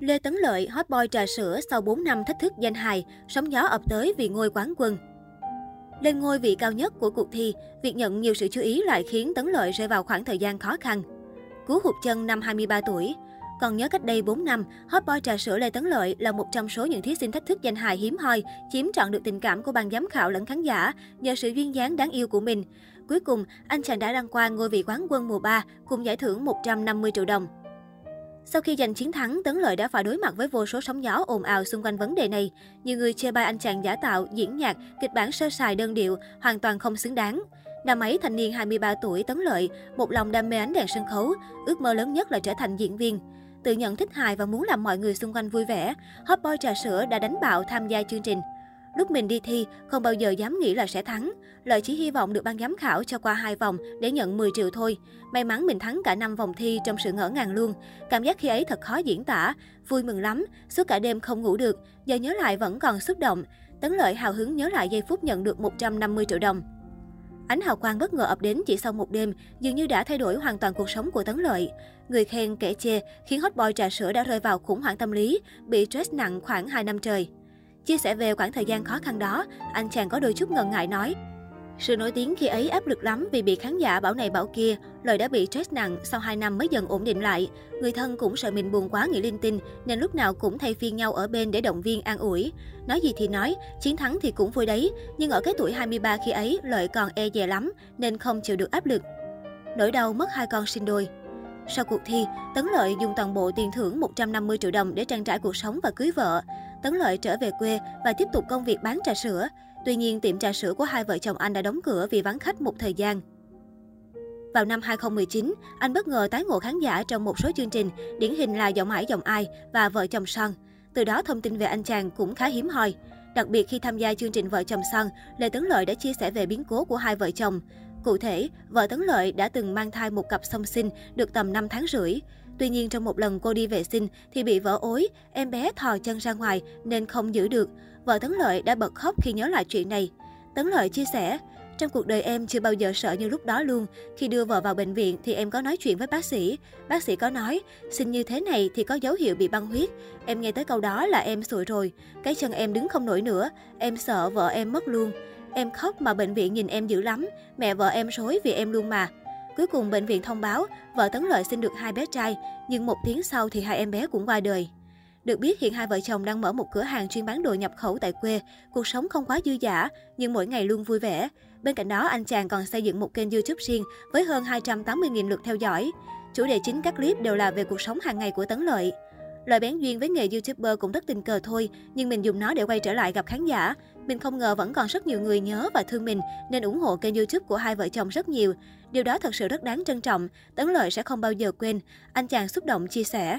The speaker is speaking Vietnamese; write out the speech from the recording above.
Lê Tấn Lợi, hot boy trà sữa sau 4 năm thách thức danh hài, sóng gió ập tới vì ngôi quán quân. Lên ngôi vị cao nhất của cuộc thi, việc nhận nhiều sự chú ý lại khiến Tấn Lợi rơi vào khoảng thời gian khó khăn. Cú hụt chân năm 23 tuổi. Còn nhớ cách đây 4 năm, hot boy trà sữa Lê Tấn Lợi là một trong số những thí sinh thách thức danh hài hiếm hoi, chiếm trọn được tình cảm của ban giám khảo lẫn khán giả nhờ sự duyên dáng đáng yêu của mình. Cuối cùng, anh chàng đã đăng quang ngôi vị quán quân mùa 3 cùng giải thưởng 150 triệu đồng. Sau khi giành chiến thắng, Tấn Lợi đã phải đối mặt với vô số sóng gió ồn ào xung quanh vấn đề này. Nhiều người chê bai anh chàng giả tạo, diễn nhạc, kịch bản sơ sài đơn điệu, hoàn toàn không xứng đáng. Năm ấy, thanh niên 23 tuổi Tấn Lợi, một lòng đam mê ánh đèn sân khấu, ước mơ lớn nhất là trở thành diễn viên. Tự nhận thích hài và muốn làm mọi người xung quanh vui vẻ, Hot Boy Trà Sữa đã đánh bạo tham gia chương trình. Lúc mình đi thi, không bao giờ dám nghĩ là sẽ thắng. Lợi chỉ hy vọng được ban giám khảo cho qua hai vòng để nhận 10 triệu thôi. May mắn mình thắng cả năm vòng thi trong sự ngỡ ngàng luôn. Cảm giác khi ấy thật khó diễn tả. Vui mừng lắm, suốt cả đêm không ngủ được. Giờ nhớ lại vẫn còn xúc động. Tấn Lợi hào hứng nhớ lại giây phút nhận được 150 triệu đồng. Ánh hào quang bất ngờ ập đến chỉ sau một đêm, dường như đã thay đổi hoàn toàn cuộc sống của Tấn Lợi. Người khen kẻ chê khiến hot boy trà sữa đã rơi vào khủng hoảng tâm lý, bị stress nặng khoảng 2 năm trời. Chia sẻ về khoảng thời gian khó khăn đó, anh chàng có đôi chút ngần ngại nói. Sự nổi tiếng khi ấy áp lực lắm vì bị khán giả bảo này bảo kia, lời đã bị stress nặng, sau 2 năm mới dần ổn định lại. Người thân cũng sợ mình buồn quá nghĩ linh tinh, nên lúc nào cũng thay phiên nhau ở bên để động viên an ủi. Nói gì thì nói, chiến thắng thì cũng vui đấy, nhưng ở cái tuổi 23 khi ấy, lợi còn e dè lắm, nên không chịu được áp lực. Nỗi đau mất hai con sinh đôi. Sau cuộc thi, Tấn Lợi dùng toàn bộ tiền thưởng 150 triệu đồng để trang trải cuộc sống và cưới vợ. Tấn Lợi trở về quê và tiếp tục công việc bán trà sữa. Tuy nhiên, tiệm trà sữa của hai vợ chồng anh đã đóng cửa vì vắng khách một thời gian. Vào năm 2019, anh bất ngờ tái ngộ khán giả trong một số chương trình, điển hình là Giọng Hải Giọng Ai và Vợ chồng Son. Từ đó thông tin về anh chàng cũng khá hiếm hoi. Đặc biệt khi tham gia chương trình Vợ chồng Son, Lê Tấn Lợi đã chia sẻ về biến cố của hai vợ chồng. Cụ thể, vợ Tấn Lợi đã từng mang thai một cặp song sinh được tầm 5 tháng rưỡi. Tuy nhiên trong một lần cô đi vệ sinh thì bị vỡ ối, em bé thò chân ra ngoài nên không giữ được. Vợ Tấn Lợi đã bật khóc khi nhớ lại chuyện này. Tấn Lợi chia sẻ, trong cuộc đời em chưa bao giờ sợ như lúc đó luôn. Khi đưa vợ vào bệnh viện thì em có nói chuyện với bác sĩ. Bác sĩ có nói, sinh như thế này thì có dấu hiệu bị băng huyết. Em nghe tới câu đó là em sụi rồi. Cái chân em đứng không nổi nữa. Em sợ vợ em mất luôn. Em khóc mà bệnh viện nhìn em dữ lắm. Mẹ vợ em rối vì em luôn mà. Cuối cùng bệnh viện thông báo vợ Tấn Lợi sinh được hai bé trai, nhưng một tiếng sau thì hai em bé cũng qua đời. Được biết hiện hai vợ chồng đang mở một cửa hàng chuyên bán đồ nhập khẩu tại quê, cuộc sống không quá dư dả nhưng mỗi ngày luôn vui vẻ. Bên cạnh đó anh chàng còn xây dựng một kênh YouTube riêng với hơn 280.000 lượt theo dõi. Chủ đề chính các clip đều là về cuộc sống hàng ngày của Tấn Lợi. Loại bén duyên với nghề YouTuber cũng rất tình cờ thôi, nhưng mình dùng nó để quay trở lại gặp khán giả. Mình không ngờ vẫn còn rất nhiều người nhớ và thương mình nên ủng hộ kênh YouTube của hai vợ chồng rất nhiều. Điều đó thật sự rất đáng trân trọng, Tấn Lợi sẽ không bao giờ quên, anh chàng xúc động chia sẻ.